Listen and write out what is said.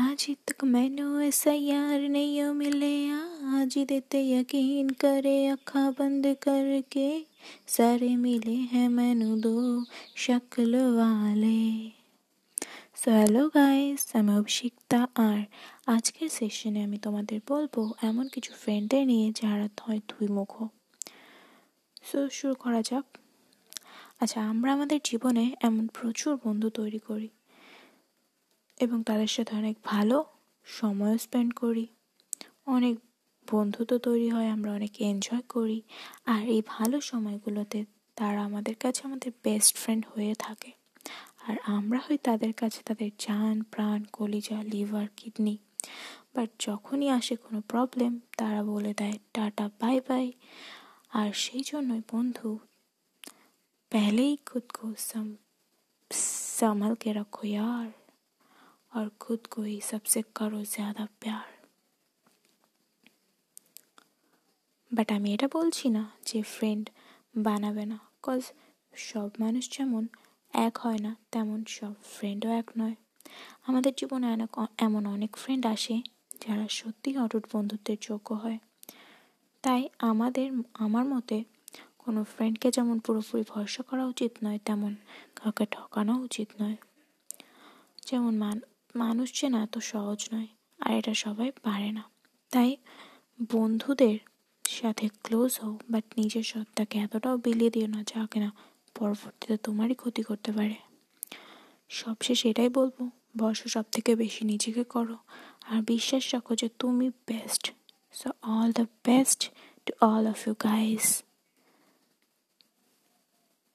आज ही तक मैनू ऐसा यार नहीं मिले आज ही देते यकीन करे अखा बंद करके सारे मिले हैं मैनू दो शक्ल वाले সো হ্যালো গাইস আমি অভিষিক্তা আর আজকের সেশনে আমি তোমাদের বলবো এমন কিছু ফ্রেন্ডদের নিয়ে যারা হয় দুই মুখ সো শুরু করা যাক আচ্ছা আমরা আমাদের জীবনে এমন প্রচুর বন্ধু তৈরি করি এবং তাদের সাথে অনেক ভালো সময়ও স্পেন্ড করি অনেক বন্ধুত্ব তৈরি হয় আমরা অনেক এনজয় করি আর এই ভালো সময়গুলোতে তারা আমাদের কাছে আমাদের বেস্ট ফ্রেন্ড হয়ে থাকে আর আমরা হই তাদের কাছে তাদের জান প্রাণ কলিজা লিভার কিডনি বাট যখনই আসে কোনো প্রবলেম তারা বলে দেয় টাটা বাই বাই আর সেই জন্যই বন্ধু पहले ही खुद को सम संभल के रखो यार और खुद को ही सबसे करो ज़्यादा प्यार বাট আমি এটা বলছি না যে ফ্রেন্ড বানাবে না কজ সব মানুষ যেমন এক হয় না তেমন সব ফ্রেন্ডও এক নয় আমাদের জীবনে অনেক এমন অনেক ফ্রেন্ড আসে যারা সত্যি অটুট বন্ধুত্বের যোগ্য হয় তাই আমাদের আমার মতে কোনো ফ্রেন্ডকে যেমন পুরোপুরি ভরসা করা উচিত নয় তেমন কাউকে ঠকানো উচিত নয় যেমন মান মানুষ যে না এত সহজ নয়, আর এটা সবাই পারে না। তাই বন্ধুদের সাথে ক্লোজ হও বাট নিজের সত্তাকে এতটাও বিলিয়ে দিও না যা কিনা পরবর্তীতে তোমারই ক্ষতি করতে পারে। সবশেষে এটাই বলব বর্ষ সব থেকে বেশি নিজেকে করো, আর বিশ্বাস রাখো যে তুমি best so all the best to all of you guys